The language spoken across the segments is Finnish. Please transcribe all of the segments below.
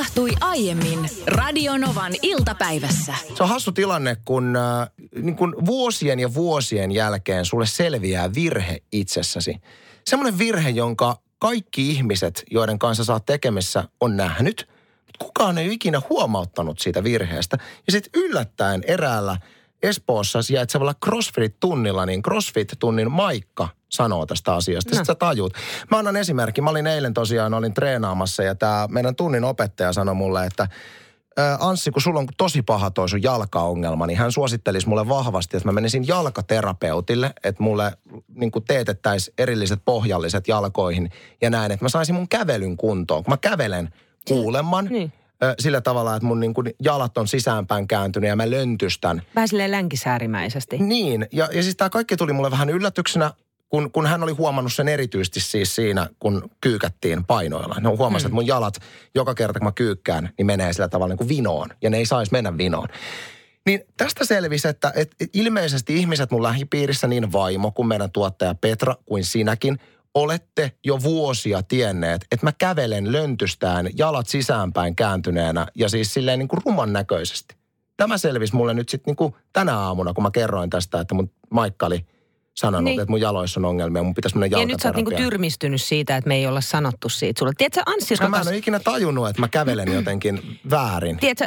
Tapahtui aiemmin Radionovan iltapäivässä. Se on hassu tilanne, kun, äh, niin kun vuosien ja vuosien jälkeen sulle selviää virhe itsessäsi. Semmoinen virhe, jonka kaikki ihmiset, joiden kanssa saat tekemissä, on nähnyt. Kukaan ei ole ikinä huomauttanut siitä virheestä. Ja sitten yllättäen eräällä Espoossa sijaitsevalla CrossFit-tunnilla, niin CrossFit-tunnin Maikka sanoo tästä asiasta. Sitten sä tajut. Mä annan esimerkki. Mä olin eilen tosiaan, olin treenaamassa ja tämä meidän tunnin opettaja sanoi mulle, että "Ä, Anssi, kun sulla on tosi paha toi sun jalkaongelma, niin hän suosittelisi mulle vahvasti, että mä menisin jalkaterapeutille, että mulle niin teetettäisiin erilliset pohjalliset jalkoihin ja näin, että mä saisin mun kävelyn kuntoon. Kun mä kävelen kuulemman, Niin. sillä tavalla, että mun niin kuin jalat on sisäänpäin kääntynyt ja mä löntystän. Vähän silleen länkisäärimäisesti. Niin, ja, ja siis tämä kaikki tuli mulle vähän yllätyksenä, kun, kun hän oli huomannut sen erityisesti siis siinä, kun kyykättiin painoilla. Ne huomasi, mm. että mun jalat joka kerta, kun mä kyykkään, niin menee sillä tavalla niin kuin vinoon. Ja ne ei saisi mennä vinoon. Niin tästä selvisi, että, että ilmeisesti ihmiset mun lähipiirissä, niin vaimo kuin meidän tuottaja Petra kuin sinäkin, olette jo vuosia tienneet, että mä kävelen löntystään jalat sisäänpäin kääntyneenä ja siis silleen niin kuin ruman näköisesti. Tämä selvisi mulle nyt sitten niin tänä aamuna, kun mä kerroin tästä, että mun Maikka oli sanonut, Niin. että mun jaloissa on ongelmia, mun pitäisi mennä Ja nyt sä oot niinku tyrmistynyt siitä, että me ei olla sanottu siitä sulle. Tiedätkö, Anssi Koska mä en ole ikinä tajunnut, että mä kävelen jotenkin väärin. tiedätkö,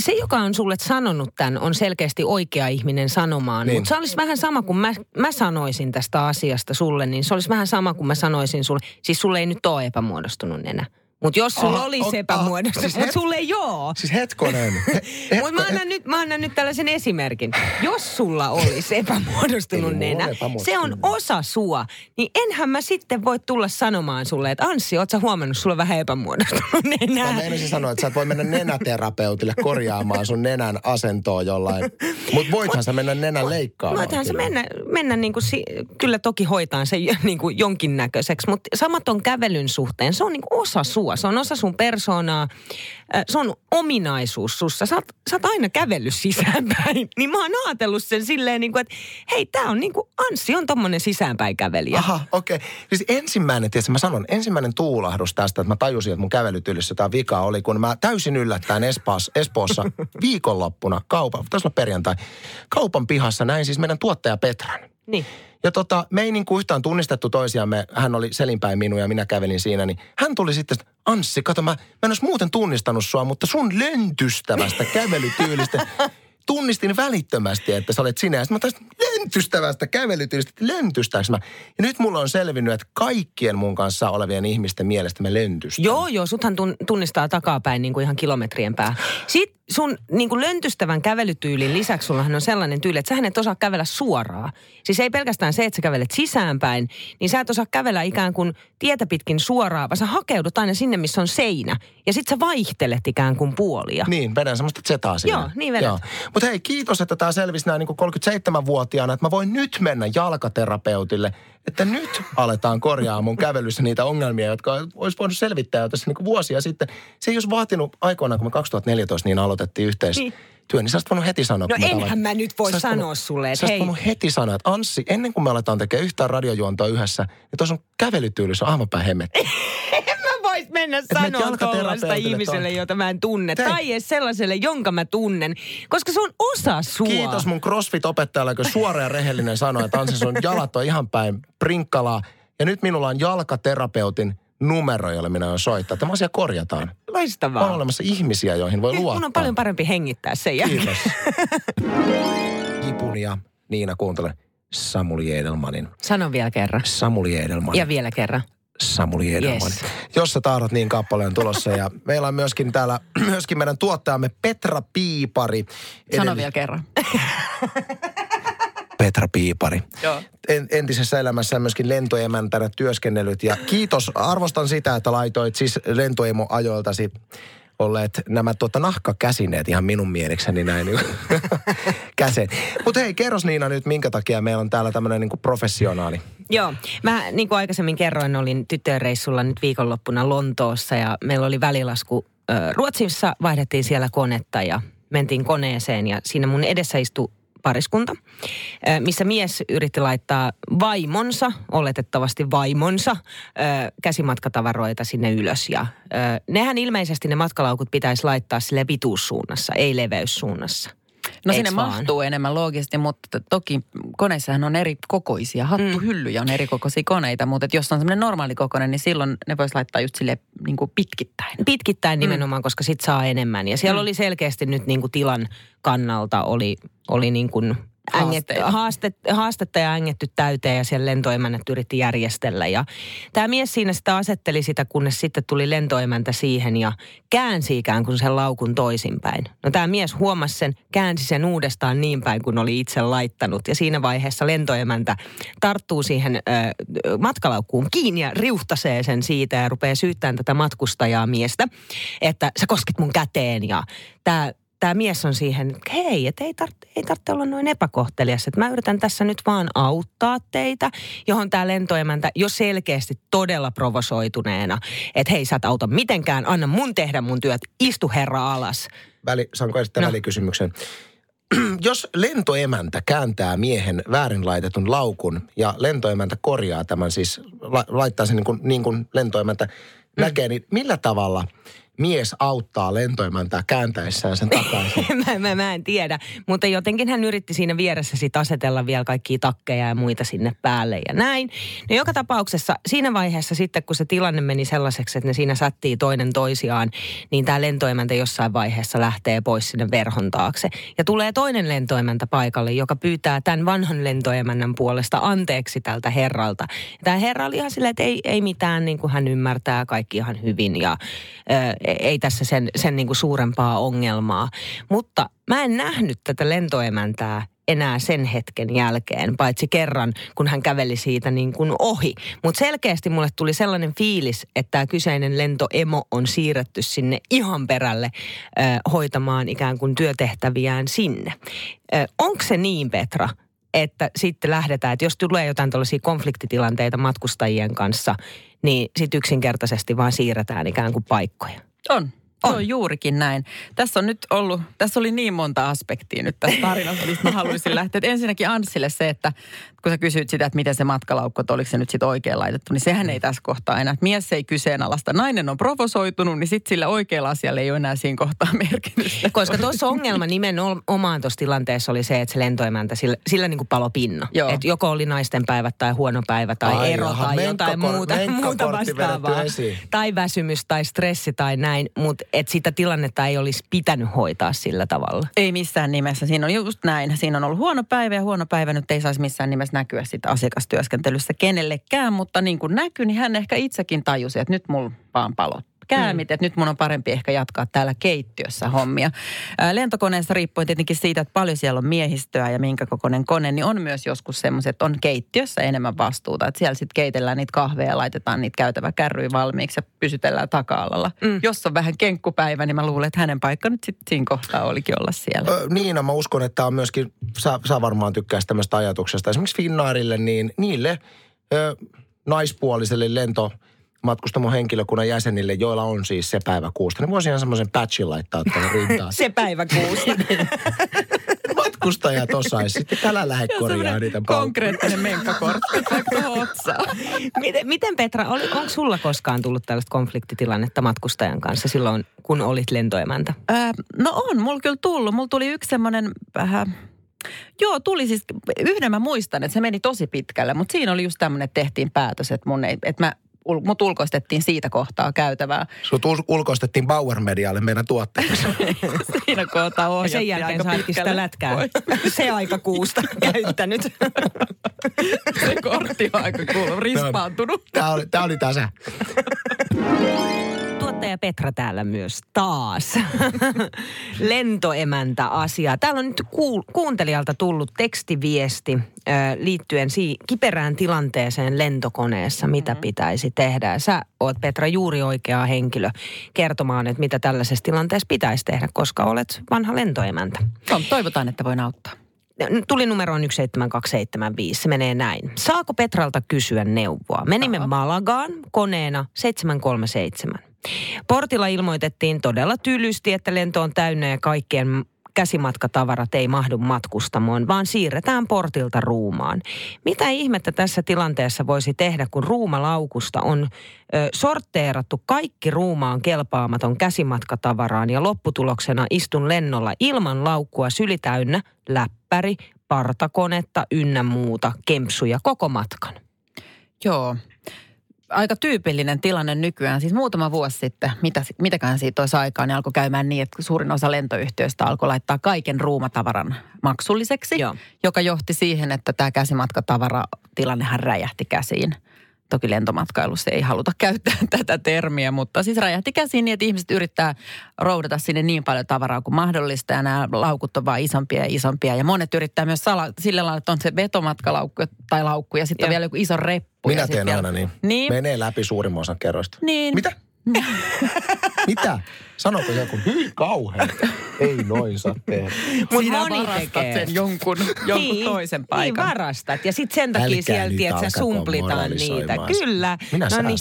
se joka on sulle sanonut tämän, on selkeästi oikea ihminen sanomaan. Niin. Mutta se olisi vähän sama kuin mä, mä sanoisin tästä asiasta sulle, niin se olisi vähän sama kuin mä sanoisin sulle. Siis sulle ei nyt ole epämuodostunut nenä. Mutta jos sulla Aha, olisi ota- epämuodostunut, siis mutta sulle ei ole. Siis hetkonen. He- Mutta mä, annan nyt, mä annan nyt tällaisen esimerkin. Jos sulla olisi epämuodostunut nenä, se on osa sua, niin enhän mä sitten voi tulla sanomaan sulle, että Anssi, oot sä huomannut, sulla on vähän epämuodostunut Mä nenä. meinasin sanoa, että sä et voi mennä nenäterapeutille korjaamaan sun nenän asentoa jollain. Mutta voithan sä mennä nenän leikkaamaan. Voithan se kyllä. mennä, mennä niin kuin si, kyllä toki hoitaan se niin kuin jonkinnäköiseksi, mutta samaton kävelyn suhteen, se on niin kuin osa sua, se on osa sun persoonaa, se on ominaisuus sussa. Sä oot, sä oot aina kävellyt sisäänpäin, niin mä oon ajatellut sen silleen niin kuin, että hei, tää on niin kuin, Anssi on tommonen sisäänpäin kävelijä. Aha, okei. Okay. Siis ensimmäinen, tiedätkö, mä sanon, ensimmäinen tuulahdus tästä, että mä tajusin, että mun kävelytyylissä jotain vikaa oli, kun mä täysin yllättäen Espaas, Espoossa viikonloppuna kaupan, taisi olla perjantai, kaupan pihassa näin siis meidän tuottaja Petran. Niin. Ja tota, me ei niin kuin yhtään tunnistettu toisiamme. Hän oli selinpäin minua ja minä kävelin siinä. Niin hän tuli sitten, että Anssi, kato mä, mä en olisi muuten tunnistanut sua, mutta sun löntystävästä kävelytyylistä tunnistin välittömästi, että sä olet sinä. Ja sitten mä taisin löntystävästä kävelytyylistä, että löntystääks mä. Ja nyt mulla on selvinnyt, että kaikkien mun kanssa olevien ihmisten mielestä me löntystän. Joo, joo, suthan tun, tunnistaa takapäin niin kuin ihan kilometrien pää. Sitten sun niin kuin löntystävän kävelytyylin lisäksi sullahan on sellainen tyyli, että sä et osaa kävellä suoraan. Siis ei pelkästään se, että sä kävelet sisäänpäin, niin sä et osaa kävellä ikään kuin tietä pitkin suoraan, vaan sä hakeudut aina sinne, missä on seinä. Ja sit sä vaihtelet ikään kuin puolia. Niin, vedän semmoista zetaa siinä. Joo, niin vedät. Mutta hei, kiitos, että tämä selvisi näin niin 37-vuotiaana, että mä voin nyt mennä jalkaterapeutille, että nyt aletaan korjaa mun kävelyssä niitä ongelmia, jotka olisi voinut selvittää jo tässä niin vuosia sitten. Se ei olisi vaatinut aikoinaan, kun me 2014 niin aloitettiin yhteistyö, Niin. niin sä olisit voinut heti sanoa. No enhän tavat- mä nyt voi Sä sanoa voinut- sulle, että Sä hei. voinut heti sanoa, että Anssi, ennen kuin me aletaan tekemään yhtään radiojuontoa yhdessä, niin tuossa on kävelytyylissä aivan päin hemmetti. Mennä sanoa tuollaista ihmiselle, jota mä en tunne. Tei. Tai edes sellaiselle, jonka mä tunnen. Koska se on osa sua. Kiitos mun CrossFit-opettajalle, kun suora ja rehellinen sanoi, että Anssi sun jalat on ihan päin prinkkalaa. Ja nyt minulla on jalkaterapeutin numero, jolle minä aion soittaa. Tämä asia korjataan. Loistavaa. On olemassa ihmisiä, joihin voi Nyt luottaa. mun on paljon parempi hengittää sen jälkeen. Kiitos. Ipun ja Niina kuuntele Samuli Edelmanin. Sano vielä kerran. Samuli Edelman. Ja vielä kerran. Samuli Edelman. Yes. Jos sä tahdot, niin kappale on tulossa. Ja meillä on myöskin täällä myöskin meidän tuottajamme Petra Piipari. Sano Edelli- vielä kerran. Petra Piipari. Joo. En, entisessä elämässä myöskin lentoemäntänä työskennellyt. Ja kiitos, arvostan sitä, että laitoit siis lentoemo-ajoiltasi olleet nämä tuota, nahkakäsineet ihan minun mielekseni näin niin käsen. Mutta hei, kerros Niina nyt, minkä takia meillä on täällä tämmöinen niin professionaali. Joo. Mä niin kuin aikaisemmin kerroin, olin tyttöjen reissulla nyt viikonloppuna Lontoossa ja meillä oli välilasku. Ruotsissa vaihdettiin siellä konetta ja mentiin koneeseen ja siinä mun edessä istui pariskunta, missä mies yritti laittaa vaimonsa, oletettavasti vaimonsa, käsimatkatavaroita sinne ylös. Ja nehän ilmeisesti ne matkalaukut pitäisi laittaa sille pituussuunnassa, ei leveyssuunnassa. No Eiks sinne vaan? mahtuu enemmän loogisesti, mutta toki koneissahan on eri kokoisia. Hattuhyllyjä on eri kokoisia koneita, mutta jos on semmoinen normaali kokoinen, niin silloin ne voisi laittaa just sille niin kuin pitkittäin. Pitkittäin nimenomaan, mm. koska sit saa enemmän. Ja siellä mm. oli selkeästi nyt niin kuin tilan kannalta oli, oli niin kuin ängetty, Haasteita. haaste, haastetta ja ängetty täyteen ja siellä lentoemännät yritti järjestellä. Ja tämä mies siinä sitä asetteli sitä, kunnes sitten tuli lentoemäntä siihen ja käänsi ikään kuin sen laukun toisinpäin. No tämä mies huomasi sen, käänsi sen uudestaan niin päin kuin oli itse laittanut. Ja siinä vaiheessa lentoemäntä tarttuu siihen ö, matkalaukkuun kiinni ja riuhtasee sen siitä ja rupeaa syyttämään tätä matkustajaa miestä, että sä koskit mun käteen ja tämä tämä mies on siihen, että hei, että ei tarvitse ei tarvitse olla noin epäkohtelias. Että mä yritän tässä nyt vaan auttaa teitä, johon tämä lentoemäntä jo selkeästi todella provosoituneena, että hei, sä et auta mitenkään, anna mun tehdä mun työt, istu herra alas. Väli, saanko esittää no. välikysymyksen? Jos lentoemäntä kääntää miehen väärin laitetun laukun ja lentoemäntä korjaa tämän, siis la, laittaa sen niin kuin, niin kuin lentoemäntä mm. näkee, niin millä tavalla mies auttaa lentoemäntää kääntäessään sen takaisin? mä, mä, mä en tiedä, mutta jotenkin hän yritti siinä vieressä sit asetella vielä kaikkia takkeja ja muita sinne päälle ja näin. No joka tapauksessa siinä vaiheessa sitten, kun se tilanne meni sellaiseksi, että ne siinä sattii toinen toisiaan, niin tämä lentoemäntä jossain vaiheessa lähtee pois sinne verhon taakse. Ja tulee toinen lentoemäntä paikalle, joka pyytää tämän vanhan lentoemännän puolesta anteeksi tältä herralta. Tämä herra oli ihan silleen, että ei, ei mitään, niin kuin hän ymmärtää kaikki ihan hyvin ja ö, ei tässä sen, sen niin kuin suurempaa ongelmaa. Mutta mä en nähnyt tätä lentoemäntää enää sen hetken jälkeen, paitsi kerran, kun hän käveli siitä niin kuin ohi. Mutta selkeästi mulle tuli sellainen fiilis, että tämä kyseinen lentoemo on siirretty sinne ihan perälle ö, hoitamaan ikään kuin työtehtäviään sinne. Onko se niin, Petra, että sitten lähdetään, että jos tulee jotain tällaisia konfliktitilanteita matkustajien kanssa, niin sitten yksinkertaisesti vaan siirretään ikään kuin paikkoja. On. Se On. on juurikin näin. Tässä on nyt ollut, tässä oli niin monta aspektia nyt tässä tarinassa, mistä mä haluaisin lähteä. Et ensinnäkin Anssille se, että kun sä kysyit sitä, että miten se matkalaukku, että oliko se nyt sitten oikein laitettu, niin sehän ei tässä kohtaa enää. Että mies ei kyseenalaista, nainen on provosoitunut, niin sitten sillä oikealla asialla ei ole enää siinä kohtaa merkitystä. Koska tuossa ongelma nimenomaan tuossa tilanteessa oli se, että se lentoemäntä, sillä, sillä niin kuin palo pinna. Että joko oli naisten päivät tai huono päivä tai Ai ero jaha, tai jotain muuta, muuta vastaavaa. Tai väsymys tai stressi tai näin, mutta että sitä tilannetta ei olisi pitänyt hoitaa sillä tavalla. Ei missään nimessä. Siinä on just näin. Siinä on ollut huono päivä ja huono päivä nyt ei saisi missään nimessä näkyä sitä asiakastyöskentelyssä kenellekään. Mutta niin kuin näkyi, niin hän ehkä itsekin tajusi, että nyt mulla vaan palot käämit, mm. että nyt mun on parempi ehkä jatkaa täällä keittiössä hommia. Lentokoneessa riippuen tietenkin siitä, että paljon siellä on miehistöä ja minkä kokoinen kone, niin on myös joskus semmoiset, että on keittiössä enemmän vastuuta. Että siellä sitten keitellään niitä kahveja ja laitetaan niitä käytäväkärryjä valmiiksi ja pysytellään taka-alalla. Mm. Jos on vähän kenkkupäivä, niin mä luulen, että hänen paikka nyt sitten siinä kohtaa olikin olla siellä. Ö, Niina, mä uskon, että tämä on myöskin, sä, sä varmaan tykkäisi tämmöistä ajatuksesta. Esimerkiksi Finnairille, niin niille ö, naispuoliselle lento matkustamon henkilökunnan jäsenille, joilla on siis se päivä kuusta, niin voisi ihan semmoisen patchin laittaa tuonne rintaan. Se päivä kuusi. Matkustajat osaisi sitten tällä lähde korjaa niitä paukkuja. konkreettinen menkkakortti miten, miten Petra, oli, onko sulla koskaan tullut tällaista konfliktitilannetta matkustajan kanssa silloin, kun olit lentoemäntä? Ää, no on, mulla kyllä tullut. Mulla tuli yksi semmoinen vähän... Joo, tuli siis, yhden mä muistan, että se meni tosi pitkälle, mutta siinä oli just tämmöinen, että tehtiin päätös, että mun ei, että mä, ul, mut ulkoistettiin siitä kohtaa käytävää. Sut ul- ulkoistettiin Bauer Medialle meidän tuotteessa. Siinä kohtaa ohjattiin sen jälkeen saatkin sitä lätkää. Se aika kuusta käyttänyt. Se kortti on aika kuulu, rispaantunut. Tämä oli, tää oli tasa. Tuottaja Petra täällä myös taas. Lentoemäntä asia. Täällä on nyt kuul- kuuntelijalta tullut tekstiviesti ö, liittyen si- kiperään tilanteeseen lentokoneessa, mitä pitäisi tehdä. Sä oot Petra juuri oikea henkilö kertomaan, että mitä tällaisessa tilanteessa pitäisi tehdä, koska olet vanha lentoemäntä. No, toivotaan, että voin auttaa. Tuli numeroon 17275. Se menee näin. Saako Petralta kysyä neuvoa? Menimme Malagaan koneena 737. Portilla ilmoitettiin todella tylysti, että lento on täynnä ja kaikkien käsimatkatavarat ei mahdu matkustamoon, vaan siirretään portilta ruumaan. Mitä ihmettä tässä tilanteessa voisi tehdä, kun ruumalaukusta on ö, sorteerattu kaikki ruumaan kelpaamaton käsimatkatavaraan ja lopputuloksena istun lennolla ilman laukkua syli täynnä läppäri, partakonetta ynnä muuta, kempsuja koko matkan. Joo. Aika tyypillinen tilanne nykyään. Siis muutama vuosi sitten, mitä, mitäkään siitä olisi aikaa, niin alkoi käymään niin, että suurin osa lentoyhtiöistä alkoi laittaa kaiken ruumatavaran maksulliseksi, Joo. joka johti siihen, että tämä käsimatkatavara tilannehan räjähti käsiin. Toki lentomatkailussa ei haluta käyttää tätä termiä, mutta siis räjähti käsiin niin, että ihmiset yrittää roudata sinne niin paljon tavaraa kuin mahdollista. Ja nämä laukut on vaan isompia ja isompia. Ja monet yrittää myös sala, sillä lailla, että on se vetomatkalaukku tai laukku ja sitten on vielä joku iso reppu. Minä teen vielä- aina niin. Niin. Menee läpi suurimman osan kerroista. Niin. Mitä? Mitä? Sanoiko joku? Hyi kauhean. Ei noin saa tehdä. Mut Sinä moni varastat tekee. sen jonkun, jonkun toisen paikan. Niin varastat. Ja sitten sen takia Älkää siellä, nyt tiedät, sä alkako sumplitaan niitä. Kyllä. Minä no niin.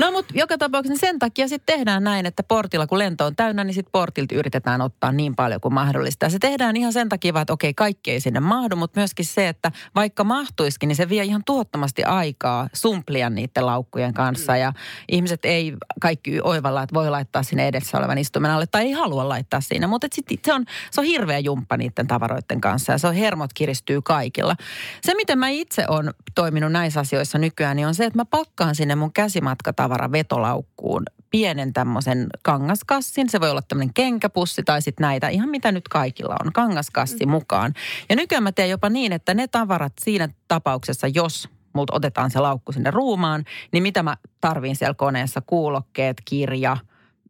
No mutta joka tapauksessa niin sen takia sitten tehdään näin, että portilla kun lento on täynnä, niin sitten portilta yritetään ottaa niin paljon kuin mahdollista. Ja se tehdään ihan sen takia, että okei, kaikki ei sinne mahdu, mutta myöskin se, että vaikka mahtuisikin, niin se vie ihan tuhottomasti aikaa sumplia niiden laukkujen kanssa. Ja ihmiset ei kaikki oivalla, että voi laittaa sinne edessä olevan istumen alle tai ei halua laittaa siinä. Mutta sit se, on, se on hirveä jumppa niiden tavaroiden kanssa ja se on hermot kiristyy kaikilla. Se, miten mä itse olen toiminut näissä asioissa nykyään, niin on se, että mä pakkaan sinne mun käsimatkatavara vetolaukkuun pienen tämmöisen kangaskassin. Se voi olla tämmöinen kenkäpussi tai sitten näitä, ihan mitä nyt kaikilla on, kangaskassi mukaan. Ja nykyään mä teen jopa niin, että ne tavarat siinä tapauksessa, jos multa otetaan se laukku sinne ruumaan, niin mitä mä tarviin siellä koneessa, kuulokkeet, kirja,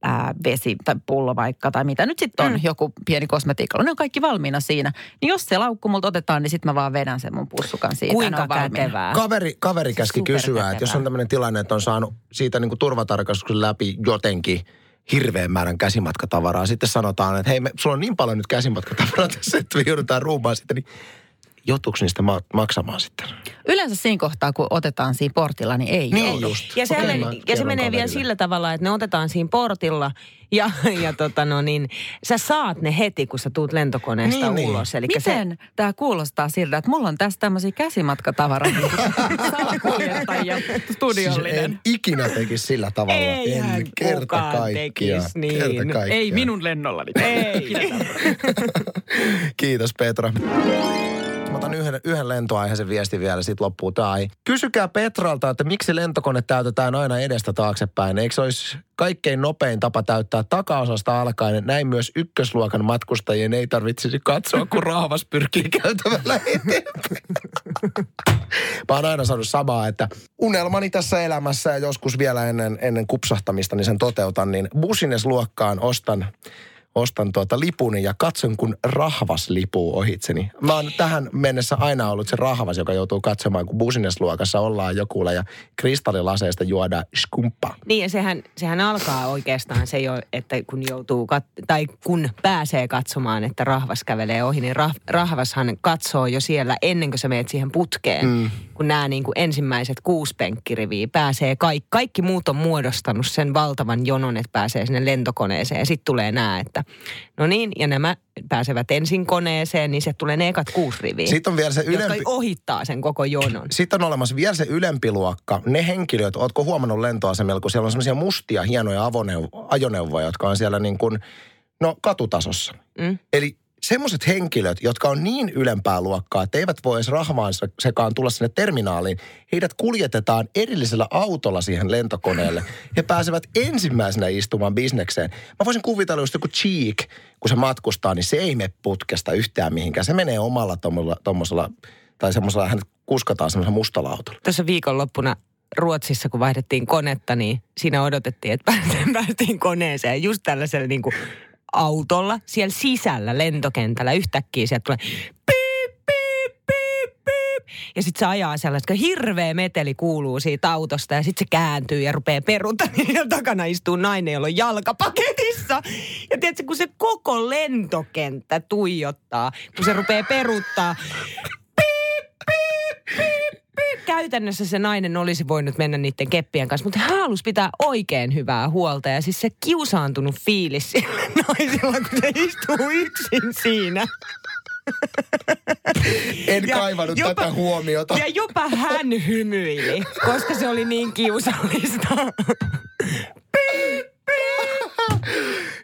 ää, vesi tai pullo vaikka tai mitä nyt sitten on, mm. joku pieni kosmetiikalla. Ne on kaikki valmiina siinä. Niin jos se laukku multa otetaan, niin sitten mä vaan vedän sen mun pussukan siitä. Kuinka kätevää. Kaveri, kaveri käski kysyä, että jos on tämmöinen tilanne, että on saanut siitä niin kuin turvatarkastuksen läpi jotenkin hirveän määrän käsimatkatavaraa. Sitten sanotaan, että hei, me, sulla on niin paljon nyt käsimatkatavaraa tässä, että me joudutaan ruumaan sitten, niin joutuuko niistä ma- maksamaan sitten? Yleensä siinä kohtaa, kun otetaan siinä portilla, niin ei Niin joudu. just. Ja, Okei, okay, ja se kerron menee vielä kaverille. sillä tavalla, että ne otetaan siinä portilla ja, ja tota no niin, sä saat ne heti, kun sä tuut lentokoneesta Niin, niin. ulos. Eli Miten se... tämä kuulostaa siltä, että mulla on tässä tämmöisiä käsimatkatavaraa, salakuljettajia, studiollinen. Siis en ikinä tekisi sillä tavalla. Eihän en kerta tekis niin. Kerta kaikkiaan. Ei minun lennollani. Ei. Kiitos Petra. Mä otan yhden, yhden lentoaiheisen viestin vielä, sit loppuu tai. Kysykää Petralta, että miksi lentokone täytetään aina edestä taaksepäin. Eikö se olisi kaikkein nopein tapa täyttää takaosasta alkaen? Näin myös ykkösluokan matkustajien ei tarvitsisi katsoa, kun raavas pyrkii käytävällä. Mä oon aina sanonut samaa, että unelmani tässä elämässä ja joskus vielä ennen, ennen kupsahtamista, niin sen toteutan, niin business-luokkaan ostan ostan tuota lipuni ja katson, kun rahvas lipuu ohitseni. Mä oon tähän mennessä aina ollut se rahvas, joka joutuu katsomaan, kun business-luokassa ollaan jokulla ja kristallilaseista juodaan skumppaa. Niin ja sehän, sehän alkaa oikeastaan se jo, että kun joutuu, kat- tai kun pääsee katsomaan, että rahvas kävelee ohi, niin rah- rahvashan katsoo jo siellä ennen kuin sä meet siihen putkeen. Mm. Kun nämä niin kuin ensimmäiset kuusi penkkiriviä pääsee, kaikki, kaikki muut on muodostanut sen valtavan jonon, että pääsee sinne lentokoneeseen. Ja sitten tulee nämä, että no niin, ja nämä pääsevät ensin koneeseen, niin se tulee ne ekat kuusi riviä. Sitten on vielä se Jotka ylempi... ohittaa sen koko jonon. Sitten on olemassa vielä se ylempi luokka. Ne henkilöt, ootko huomannut lentoasemilla, kun siellä on semmoisia mustia, hienoja avoneuv- ajoneuvoja, jotka on siellä niin kuin, no katutasossa. Mm. Eli semmoiset henkilöt, jotka on niin ylempää luokkaa, että eivät voi edes rahvaan se- sekaan tulla sinne terminaaliin, heidät kuljetetaan erillisellä autolla siihen lentokoneelle. He pääsevät ensimmäisenä istumaan bisnekseen. Mä voisin kuvitella just joku Cheek, kun se matkustaa, niin se ei mene putkesta yhtään mihinkään. Se menee omalla tommosella, tai semmoisella, hänet kuskataan semmoisella mustalla autolla. tuossa viikonloppuna Ruotsissa, kun vaihdettiin konetta, niin siinä odotettiin, että päästiin koneeseen. Just tällaisella niin kuin autolla siellä sisällä lentokentällä yhtäkkiä sieltä tulee piip, piip, piip, piip. Ja sitten se ajaa sellaista, hirveä meteli kuuluu siitä autosta ja sitten se kääntyy ja rupeaa peruuttamaan. Ja takana istuu nainen, jolla on jalkapaketissa. Ja tiedätkö, kun se koko lentokenttä tuijottaa, kun se rupeaa peruuttaa, piip, piip, piip, piip, käytännössä se nainen olisi voinut mennä niiden keppien kanssa, mutta hän halusi pitää oikein hyvää huolta. Ja siis se kiusaantunut fiilis sillä naisilla, kun se istuu yksin siinä. En Ja kaivannut jopa- tätä huomiota. Ja jopa hän hymyili, koska se oli niin kiusallista.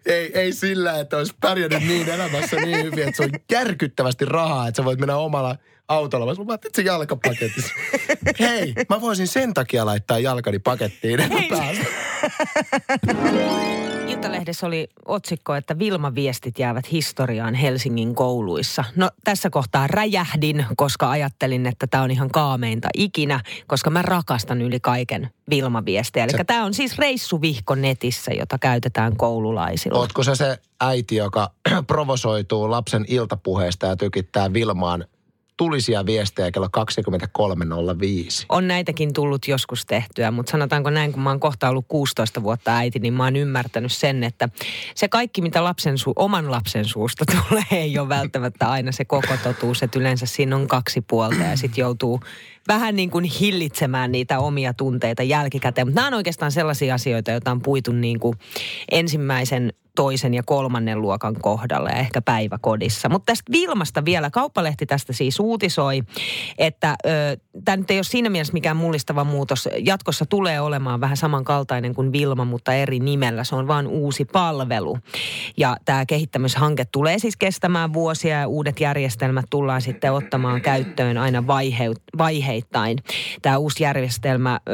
Ei, ei sillä, että olisi pärjännyt niin elämässä niin hyvin, että se on järkyttävästi rahaa, että sä voit mennä omalla autolla. Mä ajattelin, että se jalkapaketissa. Hei, mä voisin sen takia laittaa jalkani pakettiin, että pääsen. Iltalehdessä oli otsikko, että Vilma-viestit jäävät historiaan Helsingin kouluissa. No tässä kohtaa räjähdin, koska ajattelin, että tämä on ihan kaameinta ikinä, koska mä rakastan yli kaiken Vilma-viestejä. Eli Sä- tämä on siis reissuvihko netissä, jota käytetään koululaisilla. Ootko se se äiti, joka provosoituu lapsen iltapuheesta ja tykittää Vilmaan tulisia viestejä kello 23.05? On näitäkin tullut joskus tehtyä, mutta sanotaanko näin, kun mä oon kohta ollut 16 vuotta äiti, niin mä oon ymmärtänyt sen, että se kaikki, mitä lapsen su- oman lapsen suusta tulee, ei ole välttämättä aina se koko totuus. Että yleensä siinä on kaksi puolta ja sitten joutuu vähän niin kuin hillitsemään niitä omia tunteita jälkikäteen. Mutta nämä on oikeastaan sellaisia asioita, joita on puitu niin kuin ensimmäisen toisen ja kolmannen luokan kohdalla ja ehkä päiväkodissa. Mutta tästä Vilmasta vielä, Kauppalehti tästä siis uutisoi, että tämä nyt ei ole siinä mielessä mikään mullistava muutos. Jatkossa tulee olemaan vähän samankaltainen kuin Vilma, mutta eri nimellä. Se on vain uusi palvelu. Ja tämä kehittämishanke tulee siis kestämään vuosia ja uudet järjestelmät tullaan sitten ottamaan käyttöön aina vaihe, vaiheittain. Tämä uusi järjestelmä ö,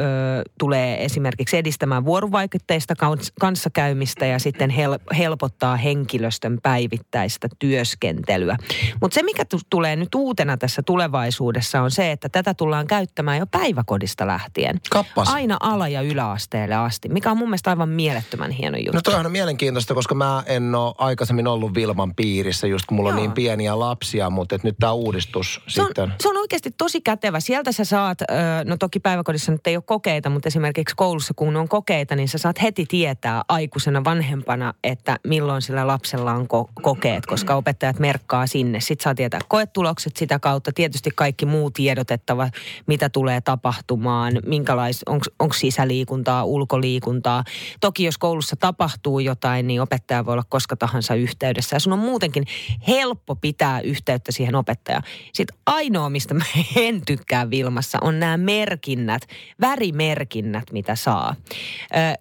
tulee esimerkiksi edistämään vuorovaikutteista kans- kanssakäymistä ja sitten hel, helpottaa henkilöstön päivittäistä työskentelyä. Mutta se, mikä tu- tulee nyt uutena tässä tulevaisuudessa on se, että tätä tullaan käyttämään jo päiväkodista lähtien. Kappas. Aina ala- ja yläasteelle asti, mikä on mun mielestä aivan mielettömän hieno juttu. No toihan on mielenkiintoista, koska mä en ole aikaisemmin ollut Vilman piirissä, just kun mulla on Joo. niin pieniä lapsia, mutta et nyt tämä uudistus Se on, sitten. se on oikeasti tosi kätevä. Sieltä sä saat, no toki päiväkodissa nyt ei ole kokeita, mutta esimerkiksi koulussa kun on kokeita, niin sä saat heti tietää aikuisena vanhempana, että milloin sillä lapsella on ko- kokeet, koska opettajat merkkaa sinne. Sitten saa tietää koetulokset sitä kautta, tietysti kaikki muu tiedotettava, mitä tulee tapahtumaan, minkälais, onko sisäliikuntaa, ulkoliikuntaa. Toki jos koulussa tapahtuu jotain, niin opettaja voi olla koska tahansa yhteydessä. Ja sun on muutenkin helppo pitää yhteyttä siihen opettajaan. Sitten ainoa, mistä mä en tykkää Vilmassa, on nämä merkinnät, värimerkinnät, mitä saa.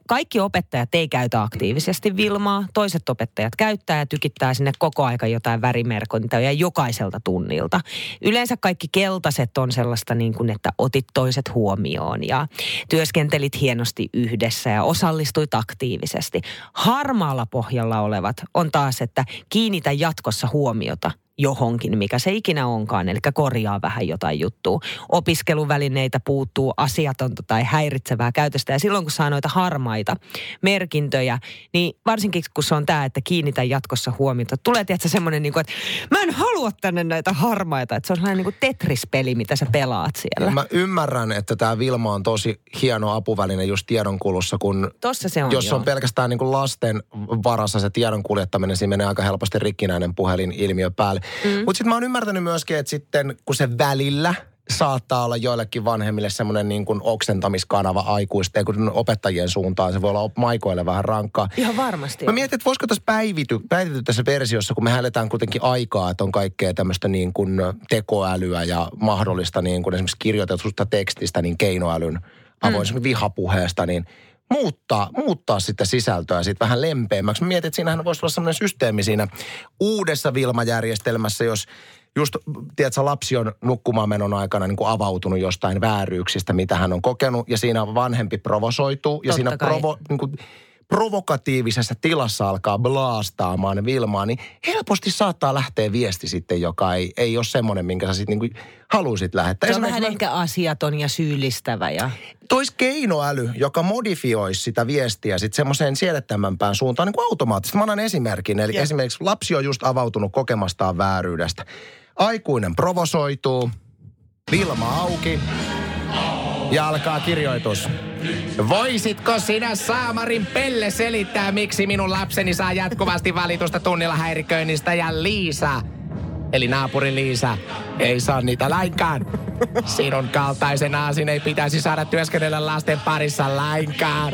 Kaikki opettajat ei käytä aktiivisesti Vilmaa. Toiset opettajat käyttää ja tykittää sinne koko aika jotain värimerkintöjä jokaiselta tunnilta. Yleensä kaikki keltaiset on sellaista niin kuin, että otit toiset huomioon ja työskentelit hienosti yhdessä ja osallistuit aktiivisesti. Harmaalla pohjalla olevat on taas, että kiinnitä jatkossa huomiota johonkin, mikä se ikinä onkaan, eli korjaa vähän jotain juttua. Opiskeluvälineitä puuttuu asiatonta tai häiritsevää käytöstä. Ja silloin kun saa noita harmaita merkintöjä, niin varsinkin kun se on tämä, että kiinnitä jatkossa huomiota. Tulee tietysti semmoinen, niin kuin, että mä en halua tänne näitä harmaita. Että se on sellainen niin kuin Tetris-peli, mitä sä pelaat siellä. Mä ymmärrän, että tämä Vilma on tosi hieno apuväline just tiedonkulussa, kun Tossa se on jos joo. on pelkästään niin kuin lasten varassa se tiedon kuljettaminen, siinä menee aika helposti rikkinäinen puhelin ilmiö päälle. Mm. Mutta sitten mä oon ymmärtänyt myöskin, että sitten kun se välillä saattaa olla joillekin vanhemmille semmoinen niin kuin oksentamiskanava aikuisten kun opettajien suuntaan. Se voi olla maikoille vähän rankkaa. Ihan varmasti. Mä mietin, että voisiko tässä päivity, päivity tässä versiossa, kun me eletään kuitenkin aikaa, että on kaikkea tämmöistä niin kuin tekoälyä ja mahdollista niin kuin esimerkiksi kirjoitetusta tekstistä, niin keinoälyn avoin mm. vihapuheesta, niin muuttaa, muuttaa sitten sisältöä sitten vähän lempeämmäksi. Mä mietin, että siinähän voisi olla semmoinen systeemi siinä uudessa Vilma-järjestelmässä, jos just, tiedätkö, lapsi on nukkumaan menon aikana niin kuin avautunut jostain vääryyksistä, mitä hän on kokenut, ja siinä vanhempi provosoituu, ja Totta siinä kai. provo, niin kuin, provokatiivisessa tilassa alkaa blastaamaan Vilmaa, niin helposti saattaa lähteä viesti sitten, joka ei, ei ole semmoinen, minkä sä sitten niin haluaisit lähettää. Se on vähän ehkä asiaton ja syyllistävä ja... tois keinoäly, joka modifioisi sitä viestiä sitten semmoiseen siedettävämpään suuntaan niin kuin automaattisesti. Mä annan esimerkin. Eli Joo. esimerkiksi lapsi on just avautunut kokemastaan vääryydestä. Aikuinen provosoituu, Vilma auki ja alkaa kirjoitus. Voisitko sinä Saamarin Pelle selittää, miksi minun lapseni saa jatkuvasti valitusta tunnilla häiriköinnistä ja Liisa? eli naapuri Liisa, ei saa niitä lainkaan. Sinun kaltaisena sinne ei pitäisi saada työskennellä lasten parissa lainkaan.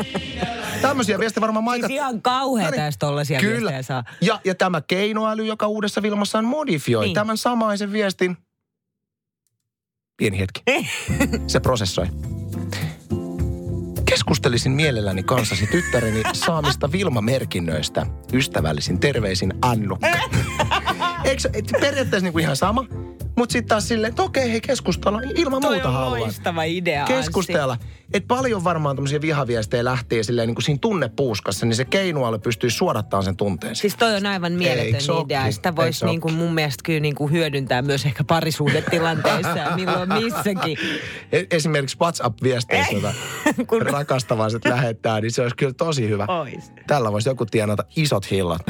Tämmöisiä viestejä varmaan Maika... Siis ihan kauheita, No niin. jos tollaisia Kyllä. viestejä saa. Ja, ja tämä keinoäly, joka uudessa Vilmassaan modifioi niin. tämän samaisen viestin. Pieni hetki. Se prosessoi. Keskustelisin mielelläni kanssasi tyttäreni saamista Vilma-merkinnöistä. Ystävällisin terveisin Annukka. Eikö se- et periaatteessa niinku ihan sama? Mutta sitten taas silleen, että okei, hei keskustella ilman Toi muuta on haluan. loistava idea. Keskustella. Et paljon varmaan tämmöisiä vihaviestejä lähtee silleen niin kuin siinä tunnepuuskassa, niin se keinoäly pystyy suodattamaan sen tunteen. Siis toi on aivan mieletön Eikö idea. Sitä voisi niin kuin mun mielestä kyllä niin kuin hyödyntää myös ehkä parisuudetilanteissa ja milloin missäkin. E- Esimerkiksi WhatsApp-viesteissä, jota Kun- rakastavaiset lähettää, niin se olisi kyllä tosi hyvä. Ois. Tällä voisi joku tienata isot hillat.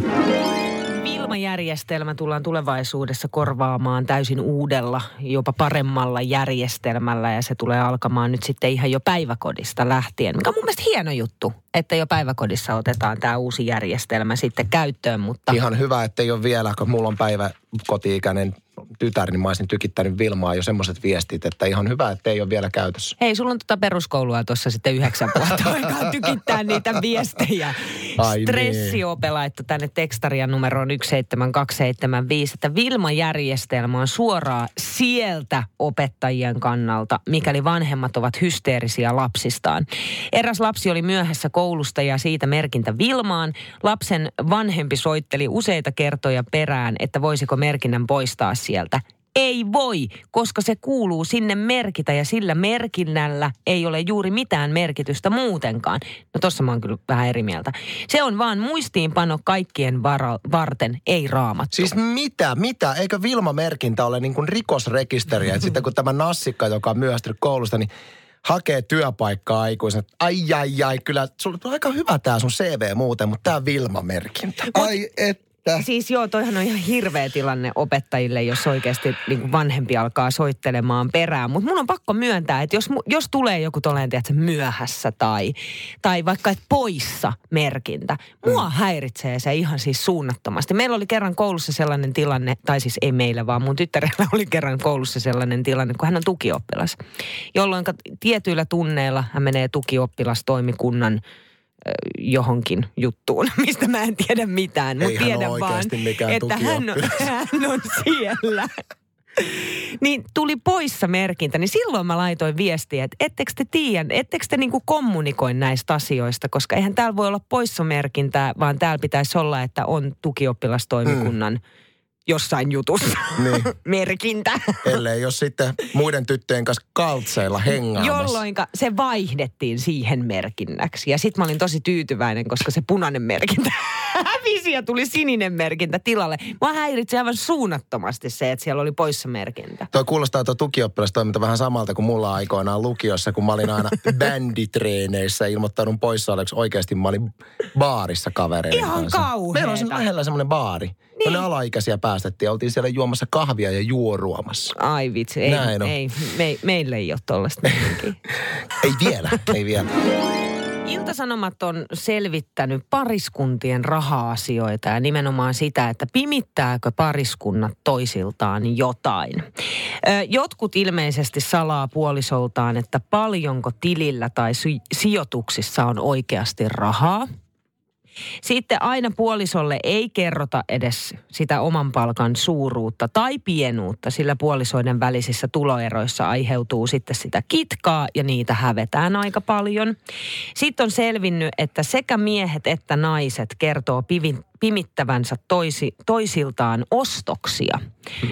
Vilma-järjestelmä tullaan tulevaisuudessa korvaamaan täysin uudella, jopa paremmalla järjestelmällä ja se tulee alkamaan nyt sitten ihan jo päiväkodista lähtien, mikä on mun mielestä hieno juttu, että jo päiväkodissa otetaan tämä uusi järjestelmä sitten käyttöön, mutta Ihan hyvä, että ei ole vielä, kun mulla on päivä koti-ikäinen tytär, niin mä olisin tykittänyt Vilmaa jo semmoiset viestit, että ihan hyvä, että ei ole vielä käytössä. hei, sulla on tuota peruskoulua tuossa sitten yhdeksän vuotta aikaa tykittää niitä viestejä. Niin. Stressiope laittoi tänne tekstarian numeroon 17275, että Vilma-järjestelmä on suoraan sieltä opettajien kannalta, mikäli vanhemmat ovat hysteerisiä lapsistaan. Eräs lapsi oli myöhässä koulusta ja siitä merkintä Vilmaan. Lapsen vanhempi soitteli useita kertoja perään, että voisiko merkinnän poistaa sieltä. Ei voi, koska se kuuluu sinne merkitä ja sillä merkinnällä ei ole juuri mitään merkitystä muutenkaan. No tossa mä oon kyllä vähän eri mieltä. Se on vaan muistiinpano kaikkien vara- varten, ei raamattu. Siis mitä, mitä? Eikö Vilma-merkintä ole niin kuin rikosrekisteriä? Että sitten kun tämä nassikka, joka on myöhästynyt koulusta, niin hakee työpaikkaa aikuisen. Ai, ai, ai, kyllä sulla on aika hyvä tämä sun CV muuten, mutta tämä Vilma-merkintä. Ai, että. Siis joo, toihan on ihan hirveä tilanne opettajille, jos oikeasti niin kuin vanhempi alkaa soittelemaan perään. Mutta mun on pakko myöntää, että jos, jos tulee joku toleen, tiedätkö, myöhässä tai, tai vaikka et poissa merkintä, mua mm. häiritsee se ihan siis suunnattomasti. Meillä oli kerran koulussa sellainen tilanne, tai siis ei meillä, vaan mun tyttärellä oli kerran koulussa sellainen tilanne, kun hän on tukioppilas. Jolloin tietyillä tunneilla hän menee tukioppilastoimikunnan ö, johonkin juttuun, mistä mä en tiedä mitään, mutta hän tiedän vaan, että hän on, hän on siellä. Niin tuli poissa merkintä, niin silloin mä laitoin viestiä, että ettekö te tiedä, ettekö te niinku kommunikoi näistä asioista, koska eihän täällä voi olla poissa merkintää, vaan täällä pitäisi olla, että on tukioppilastoimikunnan mm. Jossain jutussa Niin. merkintä. Ellei jos sitten muiden tyttöjen kanssa kaltseilla hengaamassa. Jolloin se vaihdettiin siihen merkinnäksi. Ja sitten mä olin tosi tyytyväinen, koska se punainen merkintä hävisi ja tuli sininen merkintä tilalle. Mä häiritsi aivan suunnattomasti se, että siellä oli poissa merkintä. Toi kuulostaa tuo tukioppilastoiminta vähän samalta kuin mulla aikoinaan lukiossa, kun mä olin aina bänditreeneissä ilmoittanut poissaoleksi. Oikeasti mä olin baarissa kavereiden Ihan kanssa. kauheeta. Meillä on lähellä semmoinen baari. Niin. Ne alaikäisiä päästettiin oltiin siellä juomassa kahvia ja juoruamassa. Ai vitsi, ei, Näin on. ei me, meillä ei ole tollaista. Ei vielä, ei vielä. Iltasanomat on selvittänyt pariskuntien raha-asioita ja nimenomaan sitä, että pimittääkö pariskunnat toisiltaan jotain. Jotkut ilmeisesti salaa puolisoltaan, että paljonko tilillä tai si- sijoituksissa on oikeasti rahaa. Sitten aina puolisolle ei kerrota edes sitä oman palkan suuruutta tai pienuutta, sillä puolisoiden välisissä tuloeroissa aiheutuu sitten sitä kitkaa ja niitä hävetään aika paljon. Sitten on selvinnyt, että sekä miehet että naiset kertoo pimittävänsä toisi, toisiltaan ostoksia.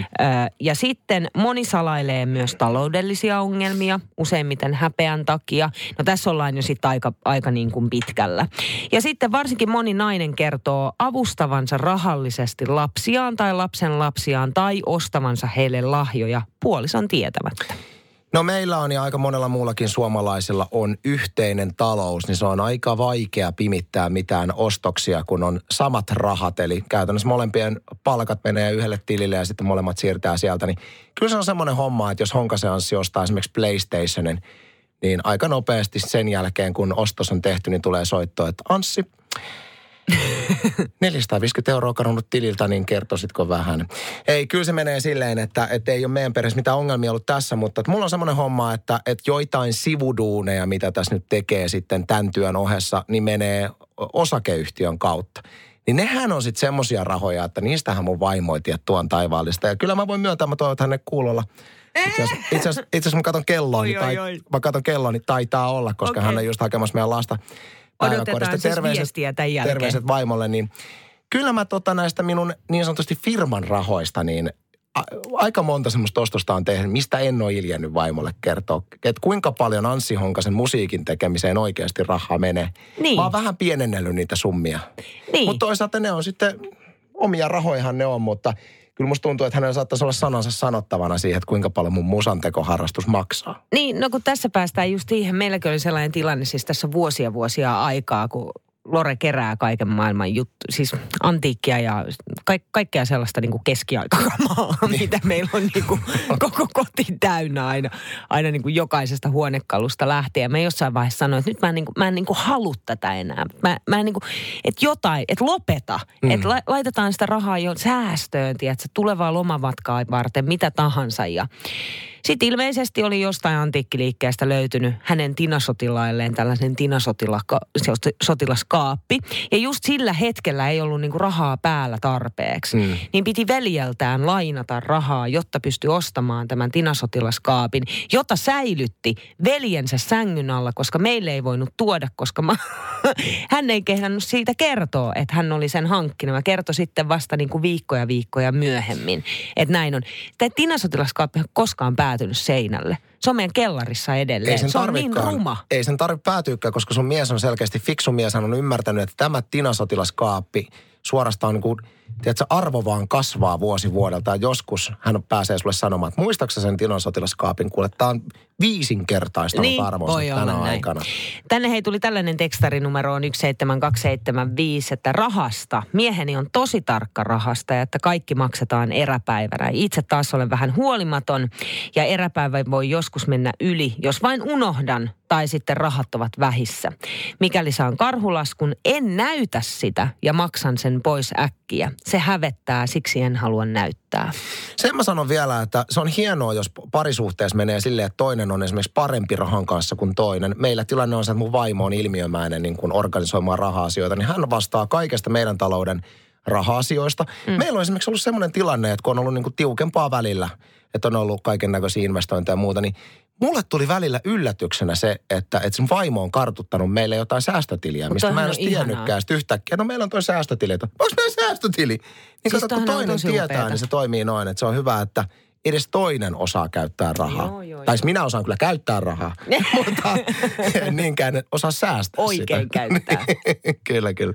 Ö, ja sitten moni salailee myös taloudellisia ongelmia, useimmiten häpeän takia. No tässä ollaan jo sitten aika, aika niin kuin pitkällä. Ja sitten varsinkin moni nainen kertoo avustavansa rahallisesti lapsiaan tai lapsen lapsiaan tai ostavansa heille lahjoja puolison tietämättä. No meillä on ja aika monella muullakin suomalaisilla on yhteinen talous, niin se on aika vaikea pimittää mitään ostoksia, kun on samat rahat. Eli käytännössä molempien palkat menee yhdelle tilille ja sitten molemmat siirtää sieltä. Niin kyllä se on semmoinen homma, että jos Honkasen Anssi ostaa esimerkiksi PlayStationin, niin aika nopeasti sen jälkeen, kun ostos on tehty, niin tulee soitto, että Anssi, 450 euroa kadonnut tililtä, niin kertoisitko vähän? Ei, kyllä se menee silleen, että, että ei ole meidän perheessä mitään ongelmia ollut tässä, mutta että mulla on semmoinen homma, että, että joitain sivuduuneja, mitä tässä nyt tekee sitten tämän työn ohessa, niin menee osakeyhtiön kautta. Niin nehän on sitten semmoisia rahoja, että niistähän mun vaimo ei tiedä tuon taivaallista. Ja kyllä mä voin myöntää, mä toivon, että hänen kuulolla itse asiassa, itse asiassa, mä katson kelloa, niin, tai, mä katson kelloa, niin taitaa olla, koska Okei. hän on just hakemassa meidän lasta Odotetaan siis viestiä tämän jälkeen. terveiset vaimolle, niin kyllä mä tota näistä minun niin sanotusti firman rahoista, niin a, aika monta semmoista ostosta on tehnyt, mistä en ole iljennyt vaimolle kertoa. Että kuinka paljon Anssi Honkasen musiikin tekemiseen oikeasti rahaa menee. Niin. Mä oon vähän pienennellyt niitä summia. Niin. Mutta toisaalta ne on sitten, omia rahojahan ne on, mutta kyllä musta tuntuu, että hänellä saattaisi olla sanansa sanottavana siihen, että kuinka paljon mun musantekoharrastus maksaa. Niin, no kun tässä päästään just siihen, meilläkin oli sellainen tilanne siis tässä vuosia vuosia aikaa, kun Lore kerää kaiken maailman juttu, siis antiikkia ja ka- kaikkea sellaista niin kuin keskiaikakamaa, mitä meillä on niin kuin koko koti täynnä aina, aina niin kuin jokaisesta huonekalusta lähtien. Mä jossain vaiheessa sanoin, että nyt mä en, niin kuin, mä en niin kuin halua tätä enää. Mä, mä en niin kuin, että jotain, että lopeta, mm. että la, laitetaan sitä rahaa jo säästöön, tiedätkö, tulevaa lomamatkaa varten, mitä tahansa ja sitten ilmeisesti oli jostain antiikkiliikkeestä löytynyt hänen tinasotilailleen tällaisen tinasotilaskaappi. Ja just sillä hetkellä ei ollut niinku rahaa päällä tarpeeksi. Mm. Niin piti veljeltään lainata rahaa, jotta pystyi ostamaan tämän tinasotilaskaapin, jota säilytti veljensä sängyn alla, koska meille ei voinut tuoda, koska mä, hän ei kehdannut siitä kertoa, että hän oli sen hankkinut. Mä kertoi sitten vasta niinku viikkoja viikkoja myöhemmin, että näin on. Tämä tinasotilaskaappi koskaan päätynyt seinälle. Se on meidän kellarissa edelleen. Ei sen se on niin ruma. Ei sen tarvitse päätyykään, koska sun mies on selkeästi fiksu mies. Hän on ymmärtänyt, että tämä tinasotilaskaappi suorastaan niin kuin, tiedätkö, arvo vaan kasvaa vuosi vuodelta. Ja joskus hän pääsee sulle sanomaan, että muistaaksä sen tinasotilaskaapin, kuule, tämä on viisinkertaistunut Niin, arvonsa tänä näin. aikana. Tänne hei tuli tällainen tekstarinumero on 17275, että rahasta, mieheni on tosi tarkka rahasta ja että kaikki maksetaan eräpäivänä. Itse taas olen vähän huolimaton ja eräpäivä voi joskus mennä yli, jos vain unohdan tai sitten rahat ovat vähissä. Mikäli saan karhulaskun, en näytä sitä ja maksan sen pois äkkiä. Se hävettää, siksi en halua näyttää. Sen mä sanon vielä, että se on hienoa, jos parisuhteessa menee silleen, että toinen on esimerkiksi parempi rahan kanssa kuin toinen. Meillä tilanne on se, että mun vaimo on ilmiömäinen niin kuin organisoimaan raha-asioita, niin hän vastaa kaikesta meidän talouden raha-asioista. Mm. Meillä on esimerkiksi ollut semmoinen tilanne, että kun on ollut niin kuin tiukempaa välillä, että on ollut kaiken näköisiä investointeja ja muuta, niin mulle tuli välillä yllätyksenä se, että, että sun vaimo on kartuttanut meille jotain säästötiliä, Mutta mistä mä en olisi tiennytkään. Sitten yhtäkkiä, no meillä on toi säästötili. että Onko meillä säästötili? Niin Siis kato, kun toinen tietää, upeata. niin se toimii noin. Että se on hyvä, että edes toinen osaa käyttää rahaa. Joo, joo, tai siis minä osaan kyllä käyttää rahaa, mutta en niinkään osaa säästää Oikein sitä. käyttää. kyllä, kyllä.